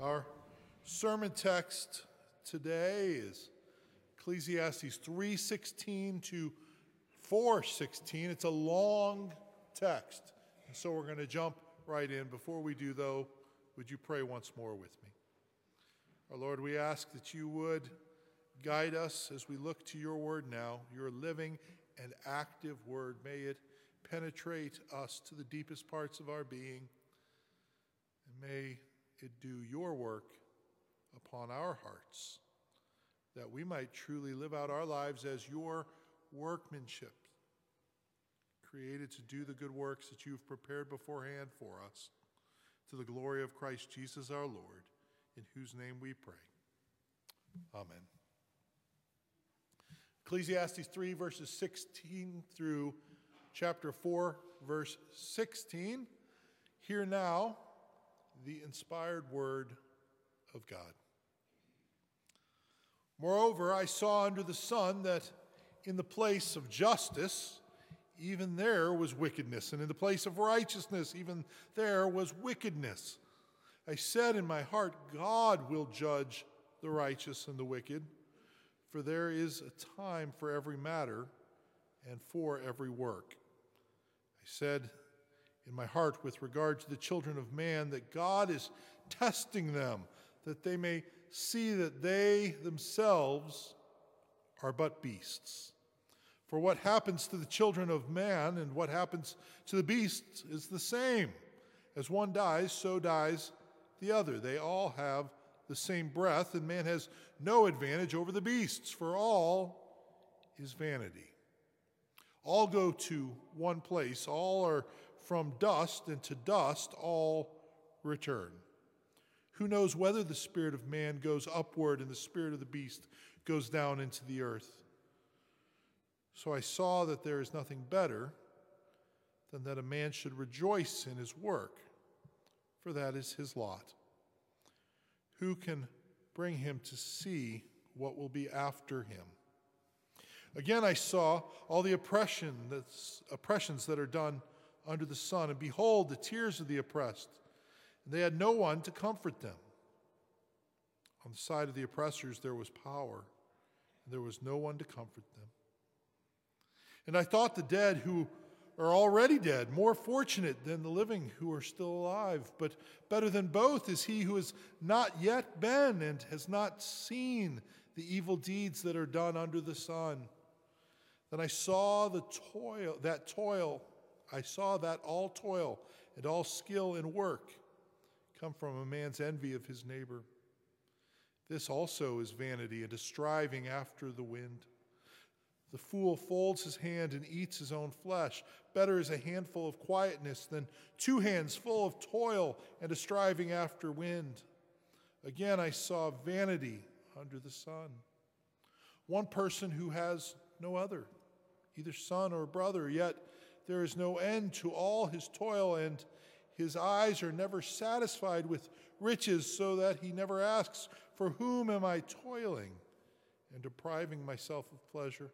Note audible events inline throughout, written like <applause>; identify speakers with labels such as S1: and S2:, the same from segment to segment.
S1: Our sermon text today is Ecclesiastes 3:16 to 4:16. It's a long text. And so we're going to jump right in. Before we do though, would you pray once more with me? Our Lord, we ask that you would guide us as we look to your word now, your living and active word. May it penetrate us to the deepest parts of our being. And may do your work upon our hearts, that we might truly live out our lives as your workmanship, created to do the good works that you've prepared beforehand for us, to the glory of Christ Jesus our Lord, in whose name we pray. Amen. Ecclesiastes 3, verses 16 through chapter 4, verse 16. Hear now the inspired word of God. Moreover, I saw under the sun that in the place of justice, even there was wickedness, and in the place of righteousness, even there was wickedness. I said in my heart, God will judge the righteous and the wicked, for there is a time for every matter and for every work. I said, in my heart with regard to the children of man that God is testing them, that they may see that they themselves are but beasts. For what happens to the children of man and what happens to the beasts is the same. As one dies, so dies the other. They all have the same breath, and man has no advantage over the beasts, for all is vanity. All go to one place, all are from dust, and to dust all return. Who knows whether the spirit of man goes upward and the spirit of the beast goes down into the earth? So I saw that there is nothing better than that a man should rejoice in his work, for that is his lot. Who can bring him to see what will be after him? Again, I saw all the oppression that's, oppressions that are done under the sun, and behold, the tears of the oppressed. And they had no one to comfort them. On the side of the oppressors, there was power, and there was no one to comfort them. And I thought the dead who are already dead more fortunate than the living who are still alive. But better than both is he who has not yet been and has not seen the evil deeds that are done under the sun. Then I saw the toil, that toil I saw that all toil and all skill in work come from a man's envy of his neighbor. This also is vanity and a striving after the wind. The fool folds his hand and eats his own flesh. Better is a handful of quietness than two hands full of toil and a striving after wind. Again, I saw vanity under the sun. One person who has no other, either son or brother, yet there is no end to all his toil, and his eyes are never satisfied with riches, so that he never asks, For whom am I toiling and depriving myself of pleasure?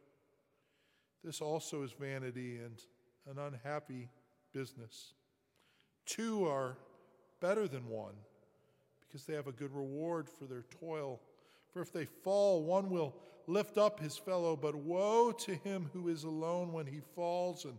S1: This also is vanity and an unhappy business. Two are better than one because they have a good reward for their toil. For if they fall, one will lift up his fellow, but woe to him who is alone when he falls and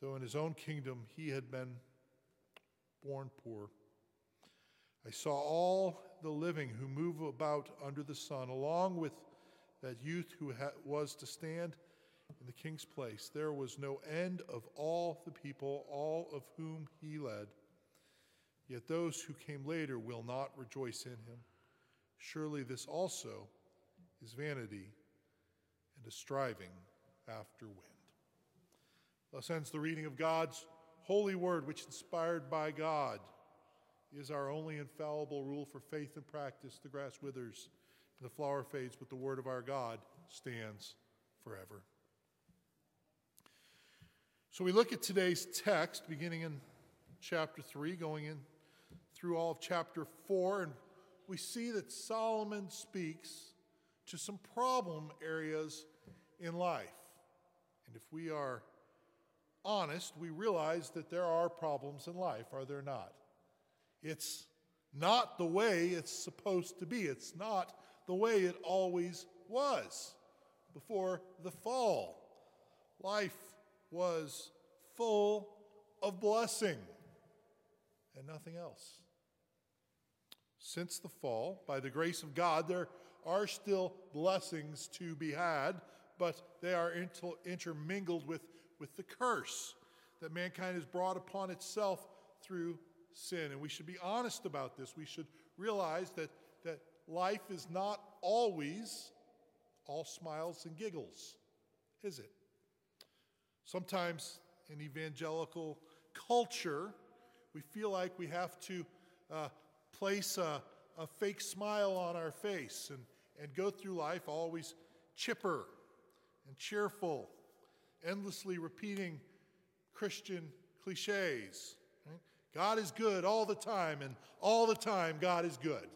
S1: though in his own kingdom he had been born poor. I saw all the living who move about under the sun, along with that youth who ha- was to stand in the king's place. There was no end of all the people, all of whom he led. Yet those who came later will not rejoice in him. Surely this also is vanity and a striving after wind. Thus ends the reading of God's holy word, which inspired by God is our only infallible rule for faith and practice. The grass withers and the flower fades, but the word of our God stands forever. So we look at today's text, beginning in chapter 3, going in through all of chapter 4, and we see that Solomon speaks to some problem areas in life. And if we are honest, we realize that there are problems in life, are there not? It's not the way it's supposed to be. It's not the way it always was before the fall. Life was full of blessing and nothing else. Since the fall, by the grace of God, there are still blessings to be had, but they are inter- intermingled with, with the curse that mankind has brought upon itself through sin. And we should be honest about this. We should realize that, that life is not always all smiles and giggles, is it? Sometimes in evangelical culture, we feel like we have to uh, place a, a fake smile on our face and, and go through life always chipper and cheerful, endlessly repeating Christian cliches. Right? God is good all the time, and all the time, God is good.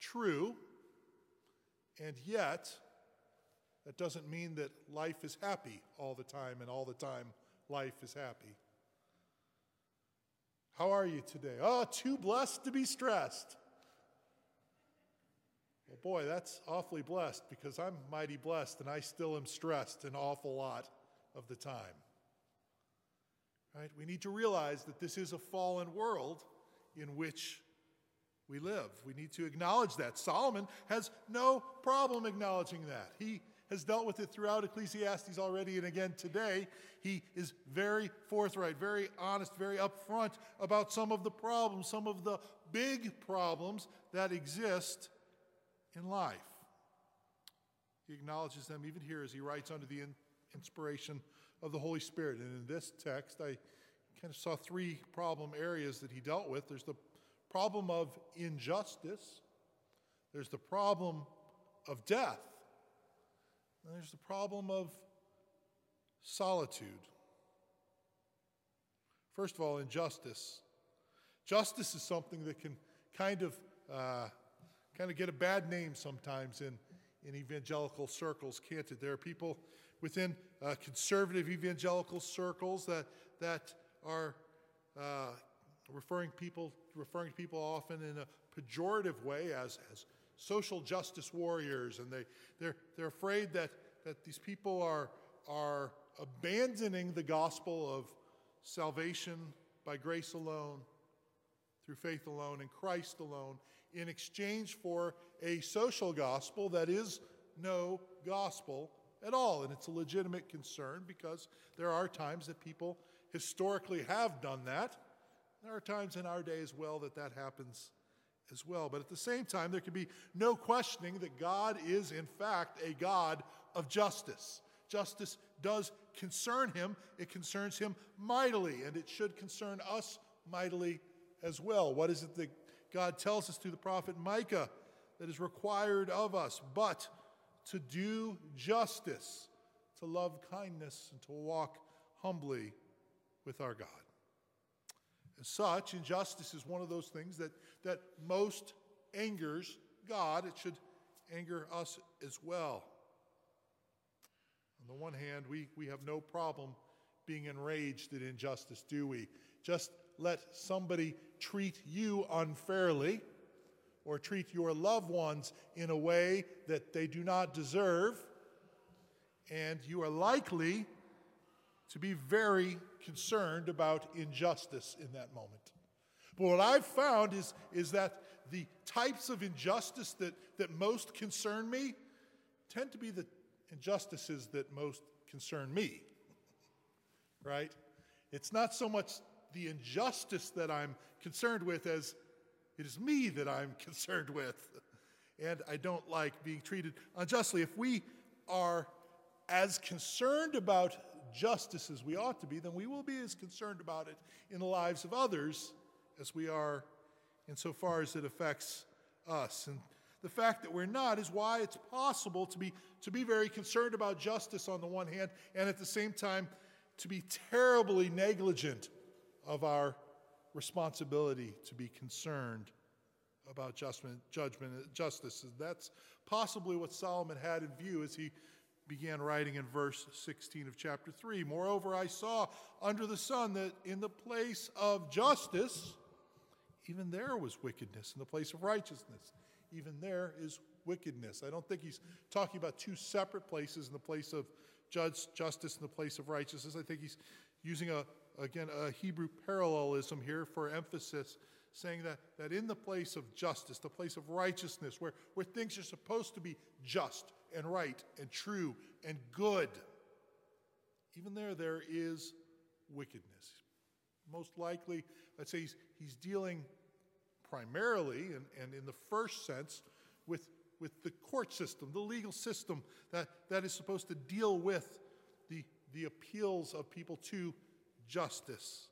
S1: True, and yet, that doesn't mean that life is happy all the time, and all the time, life is happy. How are you today? Oh, too blessed to be stressed. Well, boy, that's awfully blessed because I'm mighty blessed and I still am stressed an awful lot of the time. Right? We need to realize that this is a fallen world in which we live. We need to acknowledge that. Solomon has no problem acknowledging that. He has dealt with it throughout Ecclesiastes already, and again today, he is very forthright, very honest, very upfront about some of the problems, some of the big problems that exist in life. He acknowledges them even here as he writes under the inspiration of the Holy Spirit. And in this text, I kind of saw three problem areas that he dealt with there's the problem of injustice, there's the problem of death, and there's the problem of solitude. First of all, injustice. Justice is something that can kind of uh, kind of get a bad name sometimes in, in evangelical circles, can't it? There are people within uh, conservative evangelical circles that that are uh, referring people referring to people often in a pejorative way as as social justice warriors, and they, they're, they're afraid that, that these people are, are abandoning the gospel of salvation by grace alone, through faith alone, in Christ alone, in exchange for a social gospel that is no gospel at all. And it's a legitimate concern because there are times that people historically have done that. There are times in our day as well that that happens as well. But at the same time, there can be no questioning that God is, in fact, a God of justice. Justice does concern him, it concerns him mightily, and it should concern us mightily as well. What is it that God tells us through the prophet Micah that is required of us? But to do justice, to love kindness, and to walk humbly with our God. As such, injustice is one of those things that, that most angers God. It should anger us as well. On the one hand, we, we have no problem being enraged at injustice, do we? Just let somebody treat you unfairly or treat your loved ones in a way that they do not deserve, and you are likely to be very concerned about injustice in that moment. But what I've found is, is that the types of injustice that, that most concern me tend to be the injustices that most concern me. right? It's not so much the injustice that I'm concerned with as it is me that I'm <laughs> concerned with. And I don't like being treated unjustly. If we are as concerned about justice as we ought to be, then we will be as concerned about it in the lives of others as we are insofar as it affects us. And the fact that we're not is why it's possible to be, to be very concerned about justice on the one hand, and at the same time, to be terribly negligent of our responsibility to be concerned about judgment, judgment, justice. That's possibly what Solomon had in view as he began writing in verse 16 of chapter 3. Moreover, I saw under the sun that in the place of justice, even there was wickedness. In the place of righteousness, even there is wickedness. I don't think he's talking about two separate places in the place of judge, justice and the place of righteousness. I think he's using a, again, a Hebrew parallelism here for emphasis, saying that, that in the place of justice, the place of righteousness, where, where things are supposed to be just and right and true and good, even there, there is wickedness. Most likely, let's say he's, he's dealing primarily and, and in the first sense with, with the court system, the legal system that, that is supposed to deal with the, the appeals of people to justice.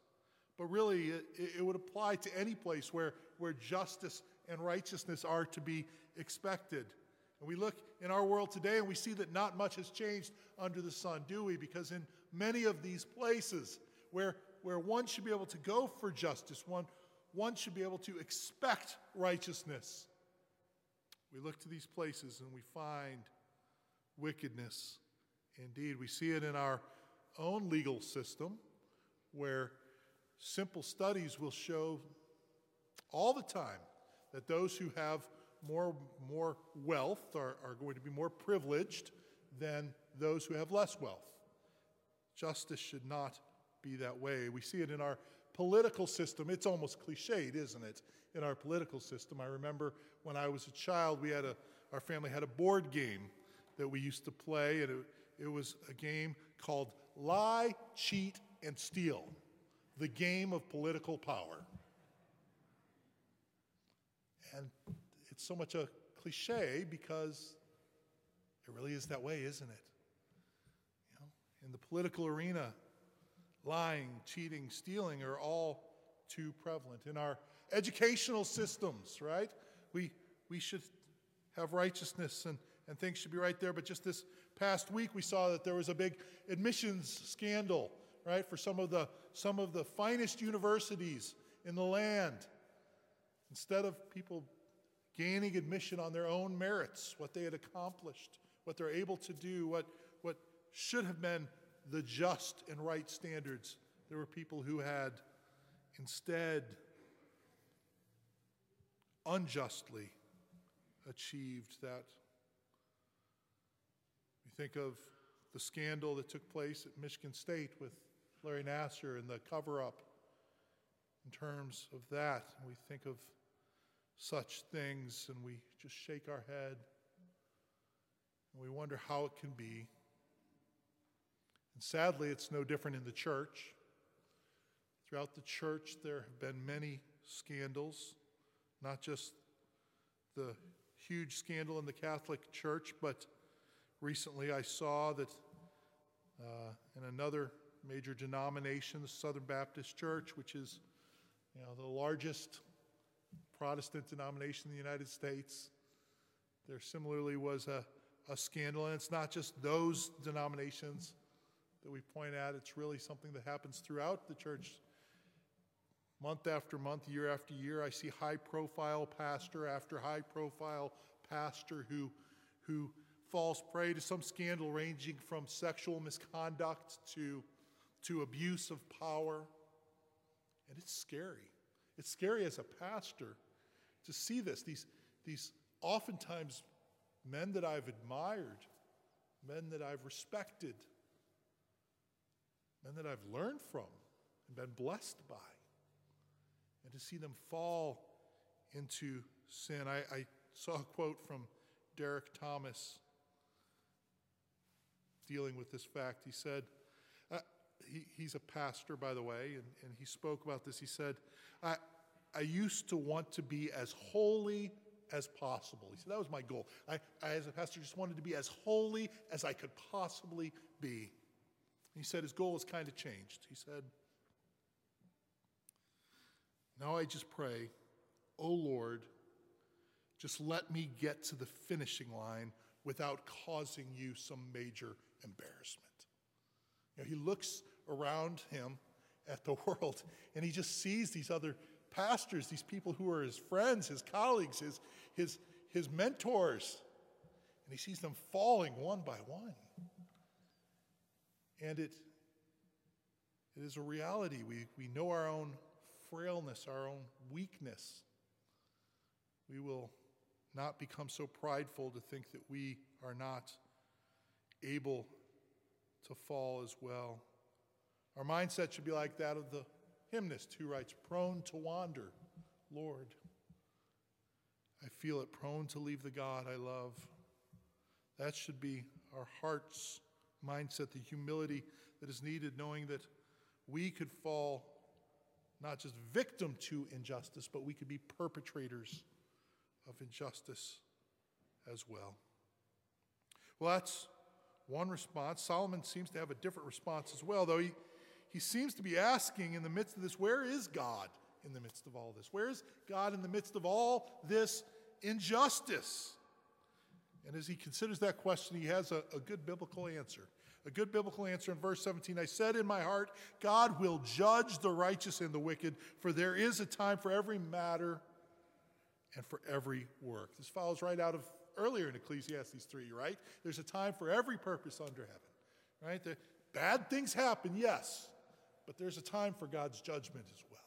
S1: But really, it, it would apply to any place where, where justice and righteousness are to be expected. And we look in our world today and we see that not much has changed under the sun, do we? Because in many of these places where, where one should be able to go for justice, one, one should be able to expect righteousness. We look to these places and we find wickedness. Indeed, we see it in our own legal system where simple studies will show all the time that those who have more, more wealth are, are going to be more privileged than those who have less wealth. Justice should not be that way. We see it in our political system. It's almost cliched, isn't it? In our political system. I remember when I was a child, we had a, our family had a board game that we used to play, and it, it was a game called Lie, Cheat, and Steal the game of political power. And it's so much a cliche because it really is that way, isn't it? You know, in the political arena, lying, cheating, stealing are all too prevalent. In our educational systems, right? We, we should have righteousness and, and things should be right there. But just this past week, we saw that there was a big admissions scandal, right, for some of the, some of the finest universities in the land. Instead of people gaining admission on their own merits, what they had accomplished, what they're able to do, what, what should have been the just and right standards. There were people who had instead unjustly achieved that. We think of the scandal that took place at Michigan State with Larry Nassar and the cover up in terms of that. We think of such things and we just shake our head and we wonder how it can be. And sadly, it's no different in the church. Throughout the church, there have been many scandals, not just the huge scandal in the Catholic Church, but recently I saw that uh, in another major denomination, the Southern Baptist Church, which is you know, the largest Protestant denomination in the United States, there similarly was a, a scandal. And it's not just those denominations that we point at, it's really something that happens throughout the church. Month after month, year after year, I see high profile pastor after high profile pastor who, who falls prey to some scandal ranging from sexual misconduct to, to abuse of power. And it's scary. It's scary as a pastor to see this. These, these oftentimes men that I've admired, men that I've respected, men that I've learned from and been blessed by. And to see them fall into sin. I, I saw a quote from Derek Thomas dealing with this fact. He said, he, he's a pastor, by the way, and, and he spoke about this. He said, I, I used to want to be as holy as possible. He said, that was my goal. I, I, as a pastor, just wanted to be as holy as I could possibly be. He said his goal has kind of changed. He said, Now I just pray Oh Lord, just let me get to the finishing line without causing you some major embarrassment. You know, he looks around him at the <laughs> world and he just sees these other pastors, these people who are his friends, his colleagues, his, his, his mentors, and he sees them falling one by one. And it, it is a reality. We, we know our own frailness, our own weakness. We will not become so prideful to think that we are not able to fall as well. Our mindset should be like that of the hymnist who writes, Prone to wander, Lord. I feel it prone to leave the God I love. That should be our heart's mindset, the humility that is needed, knowing that we could fall not just victim to injustice, but we could be perpetrators of injustice as well. Well, that's one response. Solomon seems to have a different response as well, though he, he seems to be asking in the midst of this, where is God in the midst of all this? Where is God in the midst of all this injustice? And as he considers that question, he has a, a good biblical answer. A good biblical answer in verse 17 I said in my heart, God will judge the righteous and the wicked, for there is a time for every matter and for every work. This follows right out of earlier in Ecclesiastes 3, right? There's a time for every purpose under heaven, right? The bad things happen, yes, but there's a time for God's judgment as well.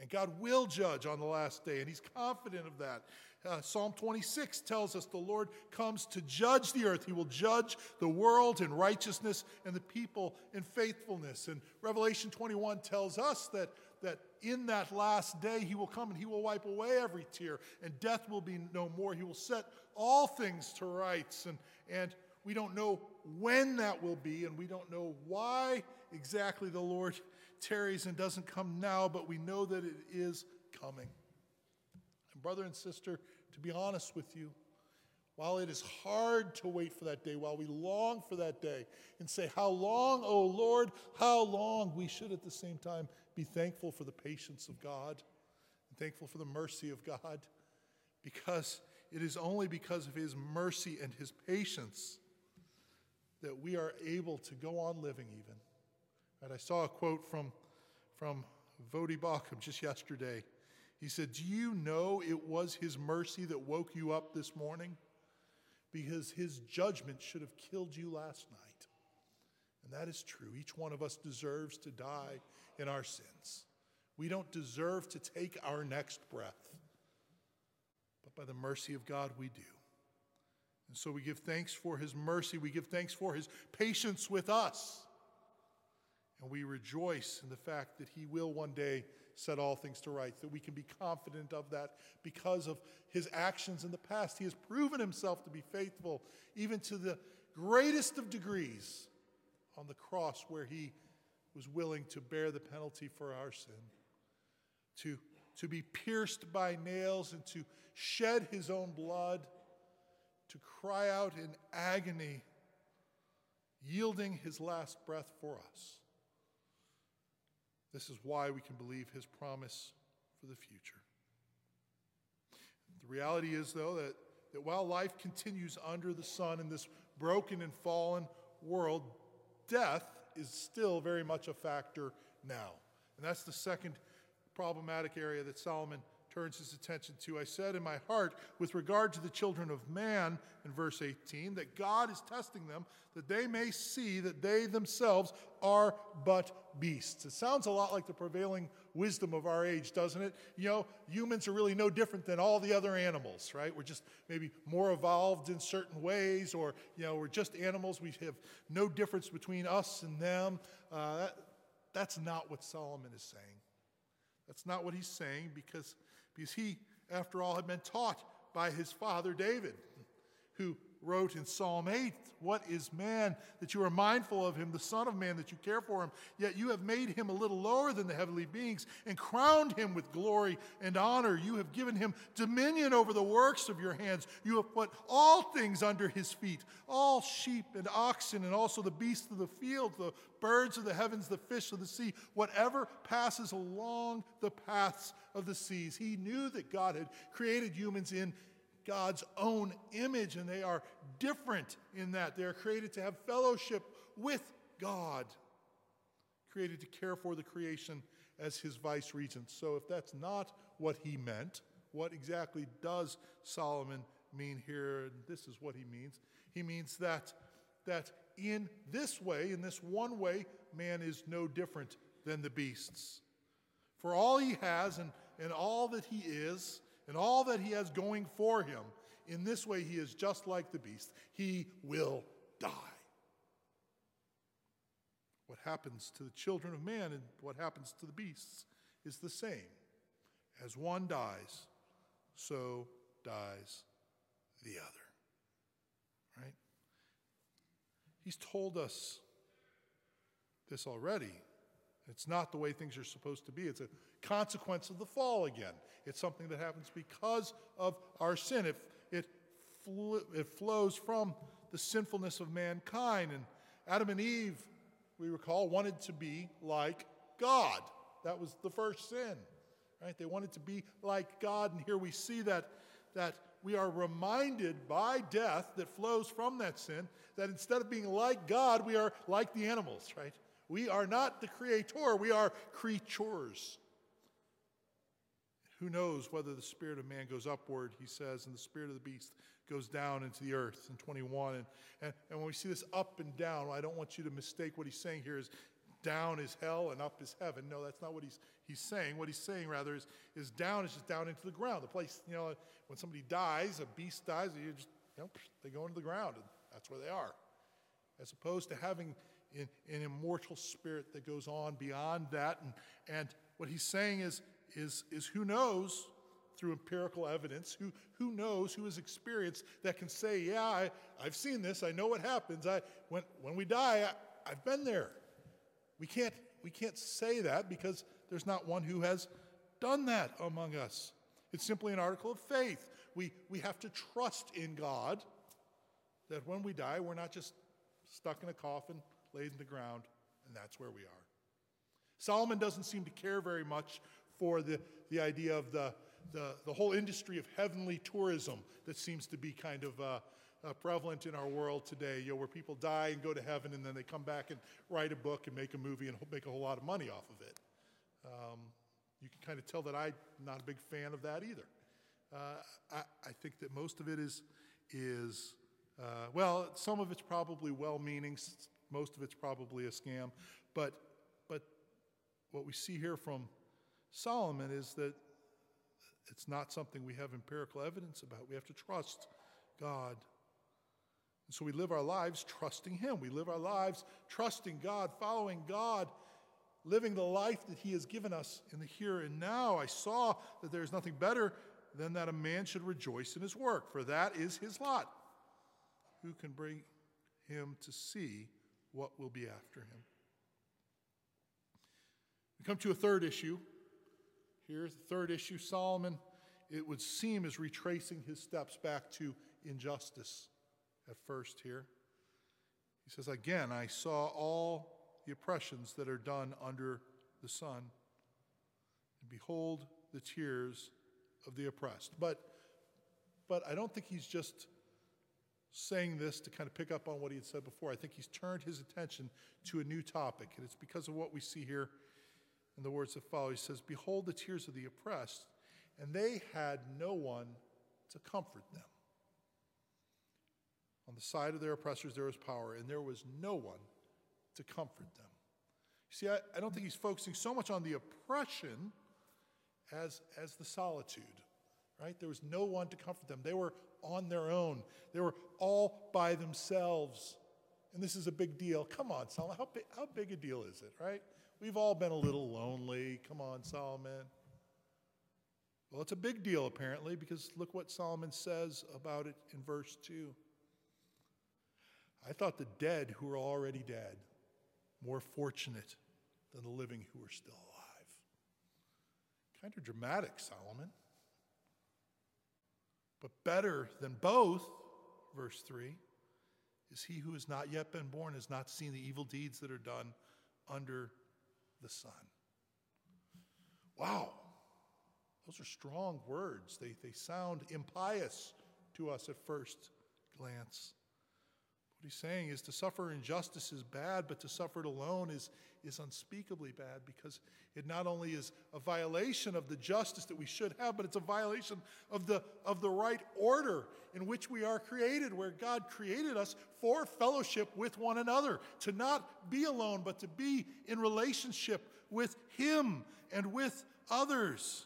S1: And God will judge on the last day, and He's confident of that. Uh, Psalm 26 tells us the Lord comes to judge the earth. He will judge the world in righteousness and the people in faithfulness. And Revelation 21 tells us that, that in that last day he will come and he will wipe away every tear, and death will be no more. He will set all things to rights. And, and we don't know when that will be, and we don't know why exactly the Lord tarries and doesn't come now, but we know that it is coming. And, brother and sister, to be honest with you, while it is hard to wait for that day, while we long for that day and say, How long, O Lord, how long, we should at the same time be thankful for the patience of God and thankful for the mercy of God because it is only because of His mercy and His patience that we are able to go on living even. And I saw a quote from, from Voddie Baucham just yesterday. He said, Do you know it was his mercy that woke you up this morning? Because his judgment should have killed you last night. And that is true. Each one of us deserves to die in our sins. We don't deserve to take our next breath. But by the mercy of God, we do. And so we give thanks for his mercy. We give thanks for his patience with us. And we rejoice in the fact that he will one day set all things to rights, that we can be confident of that because of his actions in the past. He has proven himself to be faithful, even to the greatest of degrees on the cross, where he was willing to bear the penalty for our sin, to, to be pierced by nails and to shed his own blood, to cry out in agony, yielding his last breath for us. This is why we can believe his promise for the future. The reality is, though, that, that while life continues under the sun in this broken and fallen world, death is still very much a factor now. And that's the second problematic area that Solomon turns his attention to. I said in my heart, with regard to the children of man, in verse 18, that God is testing them that they may see that they themselves are but beasts. It sounds a lot like the prevailing wisdom of our age, doesn't it? You know, humans are really no different than all the other animals, right? We're just maybe more evolved in certain ways, or, you know, we're just animals. We have no difference between us and them. Uh, that, that's not what Solomon is saying. That's not what he's saying because because he, after all, had been taught by his father David, who wrote in Psalm 8, What is man that you are mindful of him, the Son of Man that you care for him? Yet you have made him a little lower than the heavenly beings and crowned him with glory and honor. You have given him dominion over the works of your hands. You have put all things under his feet all sheep and oxen, and also the beasts of the field, the birds of the heavens, the fish of the sea, whatever passes along the paths of the seas. He knew that God had created humans in God's own image, and they are different in that they are created to have fellowship with God, created to care for the creation as his vice regent. So, if that's not what he meant, what exactly does Solomon mean here? This is what he means. He means that, that in this way, in this one way, man is no different than the beasts. For all he has and, and all that he is, and all that he has going for him, in this way he is just like the beast. He will die. What happens to the children of man and what happens to the beasts is the same. As one dies, so dies the other. Right? He's told us this already. It's not the way things are supposed to be. It's a consequence of the fall again. It's something that happens because of our sin. It, it, fl- it flows from the sinfulness of mankind. And Adam and Eve, we recall, wanted to be like God. That was the first sin, right? They wanted to be like God. And here we see that, that we are reminded by death that flows from that sin that instead of being like God, we are like the animals, right? We are not the creator, we are creatures. Who knows whether the spirit of man goes upward, he says, and the spirit of the beast goes down into the earth in 21. And, and, and when we see this up and down, I don't want you to mistake what he's saying here is down is hell and up is heaven. No, that's not what he's, he's saying. What he's saying, rather, is, is down is just down into the ground. The place, you know, when somebody dies, a beast dies, you just, you know, they go into the ground, and that's where they are. As opposed to having an, an immortal spirit that goes on beyond that. And, and what he's saying is, is, is who knows through empirical evidence, who, who knows, who has experienced that can say, yeah, I, I've seen this, I know what happens. I, when, when we die, I, I've been there. We can't, we can't say that because there's not one who has done that among us. It's simply an article of faith. We, we have to trust in God that when we die, we're not just stuck in a coffin, laid in the ground, and that's where we are. Solomon doesn't seem to care very much for the, the idea of the, the, the whole industry of heavenly tourism that seems to be kind of uh, uh, prevalent in our world today, you know, where people die and go to heaven and then they come back and write a book and make a movie and make a whole lot of money off of it. Um, you can kind of tell that I'm not a big fan of that either. Uh, I, I, think that most of it is, is uh, well, some of it's probably well meaning, most of it's probably a scam, but, but what we see here from Solomon is that it's not something we have empirical evidence about. We have to trust God. And so we live our lives trusting Him. We live our lives trusting God, following God, living the life that He has given us in the here and now. I saw that there is nothing better than that a man should rejoice in his work, for that is his lot. Who can bring him to see what will be after him? We come to a third issue Here's the third issue Solomon, it would seem, is retracing his steps back to injustice at first here. He says, Again, I saw all the oppressions that are done under the sun, and behold the tears of the oppressed. But, but I don't think he's just saying this to kind of pick up on what he had said before. I think he's turned his attention to a new topic, and it's because of what we see here in the words that follow, he says, Behold the tears of the oppressed, and they had no one to comfort them. On the side of their oppressors there was power, and there was no one to comfort them. See, I, I don't think he's focusing so much on the oppression as, as the solitude, right? There was no one to comfort them. They were on their own, they were all by themselves. And this is a big deal. Come on, Solomon, how big, how big a deal is it, right? We've all been a little lonely. Come on, Solomon. Well, it's a big deal, apparently, because look what Solomon says about it in verse 2. I thought the dead who are already dead more fortunate than the living who are still alive. Kind of dramatic, Solomon. But better than both, verse 3, is he who has not yet been born, has not seen the evil deeds that are done under the sun. Wow, those are strong words. They, they sound impious to us at first glance. What he's saying is to suffer injustice is bad, but to suffer it alone is, is unspeakably bad because it not only is a violation of the justice that we should have, but it's a violation of the, of the right order in which we are created, where God created us for fellowship with one another, to not be alone, but to be in relationship with Him and with others.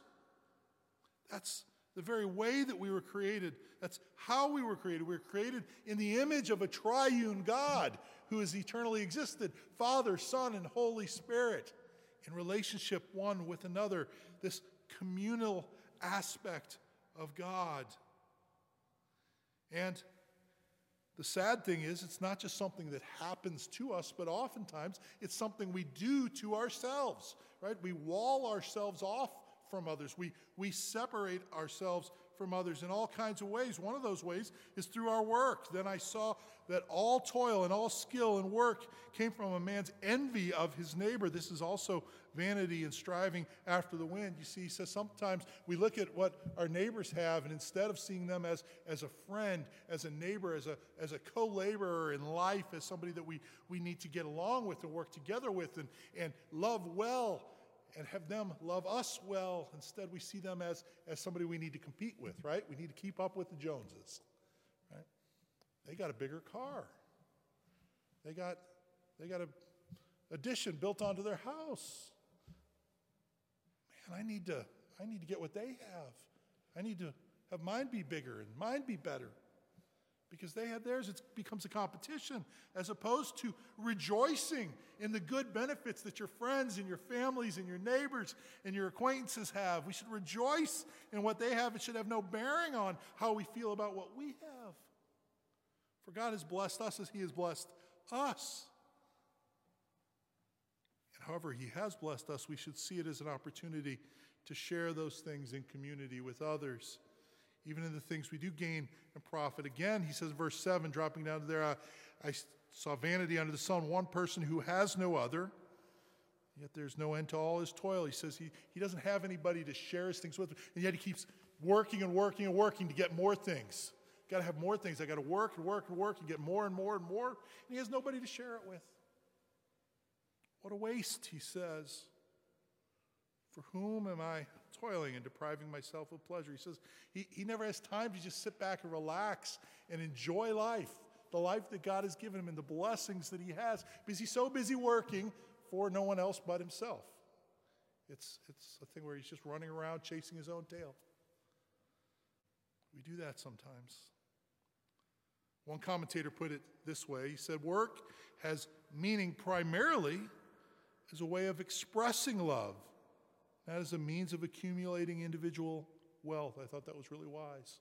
S1: That's the very way that we were created. That's how we were created. We were created in the image of a triune God who has eternally existed Father, Son, and Holy Spirit in relationship one with another. This communal aspect of God. And the sad thing is, it's not just something that happens to us, but oftentimes it's something we do to ourselves, right? We wall ourselves off from others. We, we separate ourselves from others in all kinds of ways. One of those ways is through our work. Then I saw that all toil and all skill and work came from a man's envy of his neighbor. This is also vanity and striving after the wind. You see, he says sometimes we look at what our neighbors have, and instead of seeing them as, as a friend, as a neighbor, as a, as a co laborer in life, as somebody that we, we need to get along with and work together with and, and love well and have them love us well. Instead, we see them as, as somebody we need to compete with, right? We need to keep up with the Joneses, right? They got a bigger car. They got, they got a addition built onto their house. Man, I need to, I need to get what they have. I need to have mine be bigger and mine be better because they had theirs, it becomes a competition as opposed to rejoicing in the good benefits that your friends and your families and your neighbors and your acquaintances have. We should rejoice in what they have. It should have no bearing on how we feel about what we have. For God has blessed us as He has blessed us. And however He has blessed us, we should see it as an opportunity to share those things in community with others even in the things we do gain and profit. Again, he says, verse 7, dropping down to there, uh, I saw vanity under the sun, one person who has no other, yet there's no end to all his toil. He says he, he doesn't have anybody to share his things with, and yet he keeps working and working and working to get more things. Got to have more things. I got to work and work and work and get more and more and more, and he has nobody to share it with. What a waste, he says. For whom am I toiling and depriving myself of pleasure? He says he, he never has time to just sit back and relax and enjoy life, the life that God has given him and the blessings that he has, because he's so busy working for no one else but himself. It's, it's a thing where he's just running around chasing his own tail. We do that sometimes. One commentator put it this way he said, Work has meaning primarily as a way of expressing love not as a means of accumulating individual wealth. I thought that was really wise.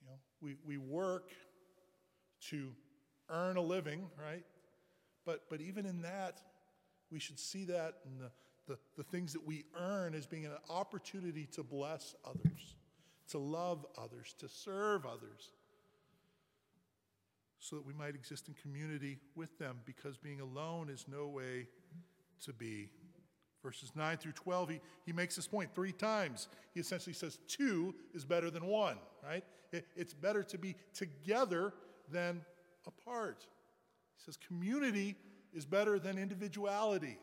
S1: You know, we, we work to earn a living, right? But, but even in that, we should see that in the, the, the things that we earn as being an opportunity to bless others, to love others, to serve others, so that we might exist in community with them, because being alone is no way to be Verses 9 through 12, he, he makes this point three times. He essentially says two is better than one, right? It, it's better to be together than apart. He says community is better than individuality,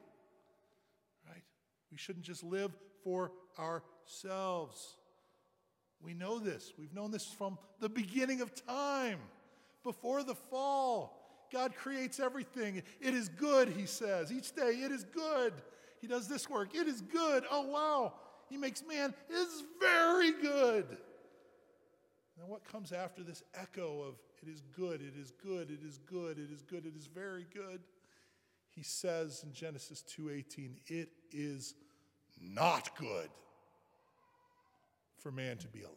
S1: right? We shouldn't just live for ourselves. We know this. We've known this from the beginning of time, before the fall. God creates everything. It is good, he says. Each day, it is good. He does this work. It is good. Oh, wow. He makes man. It is very good. And what comes after this echo of it is good, it is good, it is good, it is good, it is very good? He says in Genesis 2:18, it is not good for man to be alone.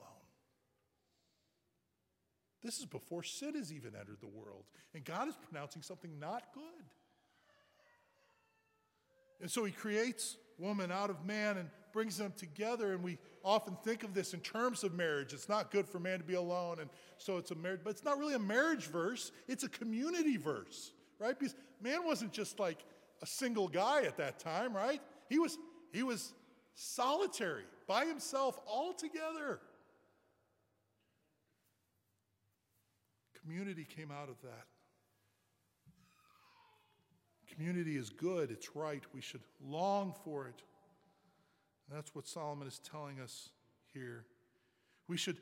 S1: This is before sin has even entered the world. And God is pronouncing something not good. And so he creates woman out of man and brings them together. And we often think of this in terms of marriage. It's not good for man to be alone. And so it's a marriage, but it's not really a marriage verse, it's a community verse, right? Because man wasn't just like a single guy at that time, right? He was, he was solitary, by himself, all together. Community came out of that. Community is good, it's right. We should long for it. And that's what Solomon is telling us here. We should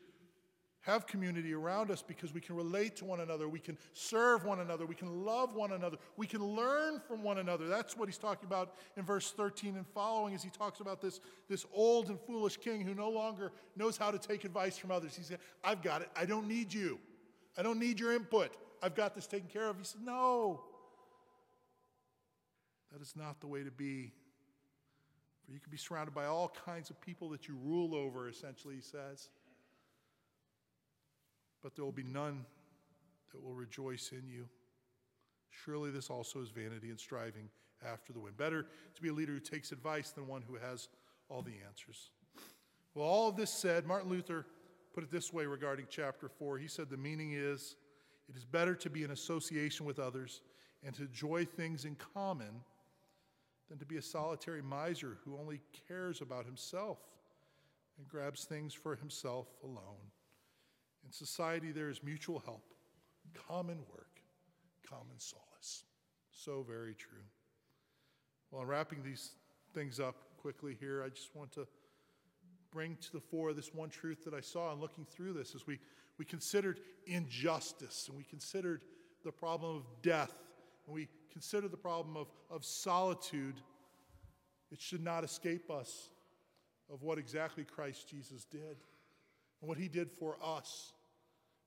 S1: have community around us because we can relate to one another, we can serve one another, we can love one another, we can learn from one another. That's what he's talking about in verse 13 and following as he talks about this, this old and foolish king who no longer knows how to take advice from others. He said, I've got it. I don't need you. I don't need your input. I've got this taken care of. He said, No. That is not the way to be. For you can be surrounded by all kinds of people that you rule over, essentially, he says. But there will be none that will rejoice in you. Surely this also is vanity and striving after the wind. Better to be a leader who takes advice than one who has all the answers. Well, all of this said, Martin Luther put it this way regarding chapter 4. He said the meaning is it is better to be in association with others and to enjoy things in common than to be a solitary miser who only cares about himself and grabs things for himself alone. In society, there is mutual help, common work, common solace. So very true. Well, in wrapping these things up quickly here, I just want to bring to the fore this one truth that I saw in looking through this as we, we considered injustice and we considered the problem of death and we consider the problem of, of solitude, it should not escape us of what exactly Christ Jesus did and what he did for us,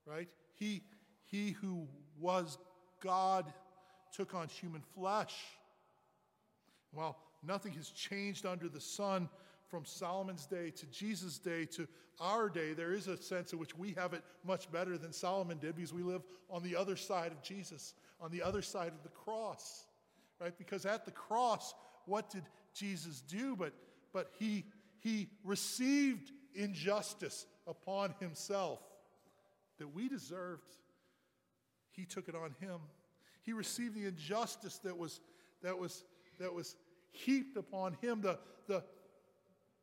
S1: right? He, he who was God took on human flesh. While nothing has changed under the sun from Solomon's day to Jesus' day to our day, there is a sense in which we have it much better than Solomon did because we live on the other side of Jesus on the other side of the cross, right? Because at the cross, what did Jesus do? But, but he, he received injustice upon himself that we deserved. He took it on him. He received the injustice that was, that was, that was heaped upon him, the, the,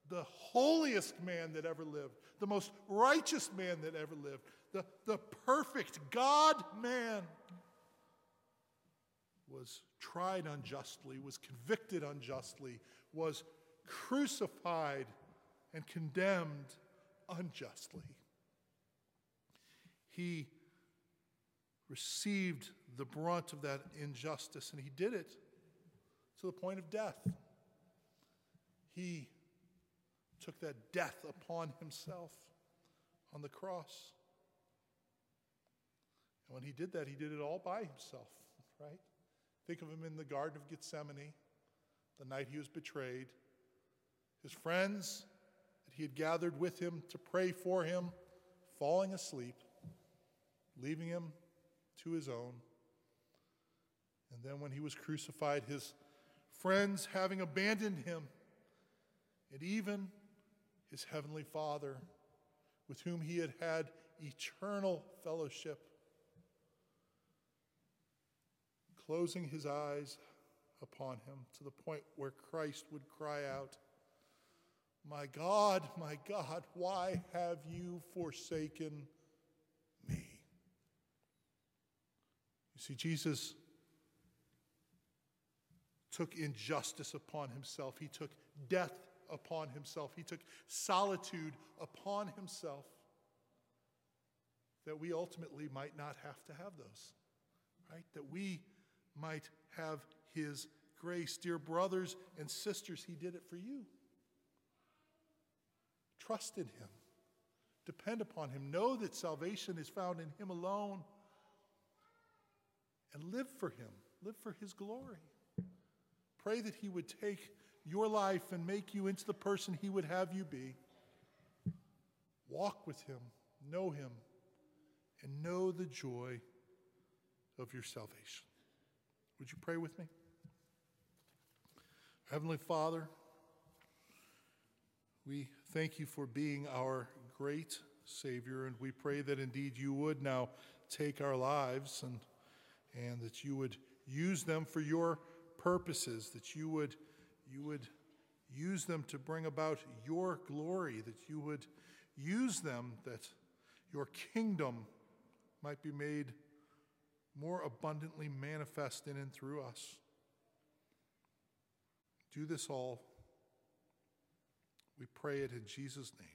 S1: the holiest man that ever lived, the most righteous man that ever lived, the, the perfect God man was tried unjustly, was convicted unjustly, was crucified and condemned unjustly. He received the brunt of that injustice, and he did it to the point of death. He took that death upon himself on the cross. And when he did that, he did it all by himself, right? Think of him in the Garden of Gethsemane, the night he was betrayed. His friends that he had gathered with him to pray for him, falling asleep, leaving him to his own. And then when he was crucified, his friends having abandoned him, and even his heavenly Father, with whom he had had eternal fellowship, closing his eyes upon him to the point where Christ would cry out, My God, my God, why have you forsaken me? You see, Jesus took injustice upon himself, he took death upon himself, he took solitude upon himself that we ultimately might not have to have those, right? That we might have his grace. Dear brothers and sisters, he did it for you. Trust in him, depend upon him, know that salvation is found in him alone, and live for him, live for his glory. Pray that he would take your life and make you into the person he would have you be. Walk with him, know him, and know the joy of your salvation. Would you pray with me? Heavenly Father, we thank you for being our great Savior, and we pray that indeed you would now take our lives and, and that you would use them for your purposes, that you would, you would use them to bring about your glory, that you would use them that your kingdom might be made more abundantly manifest in and through us. Do this all. We pray it in Jesus' name.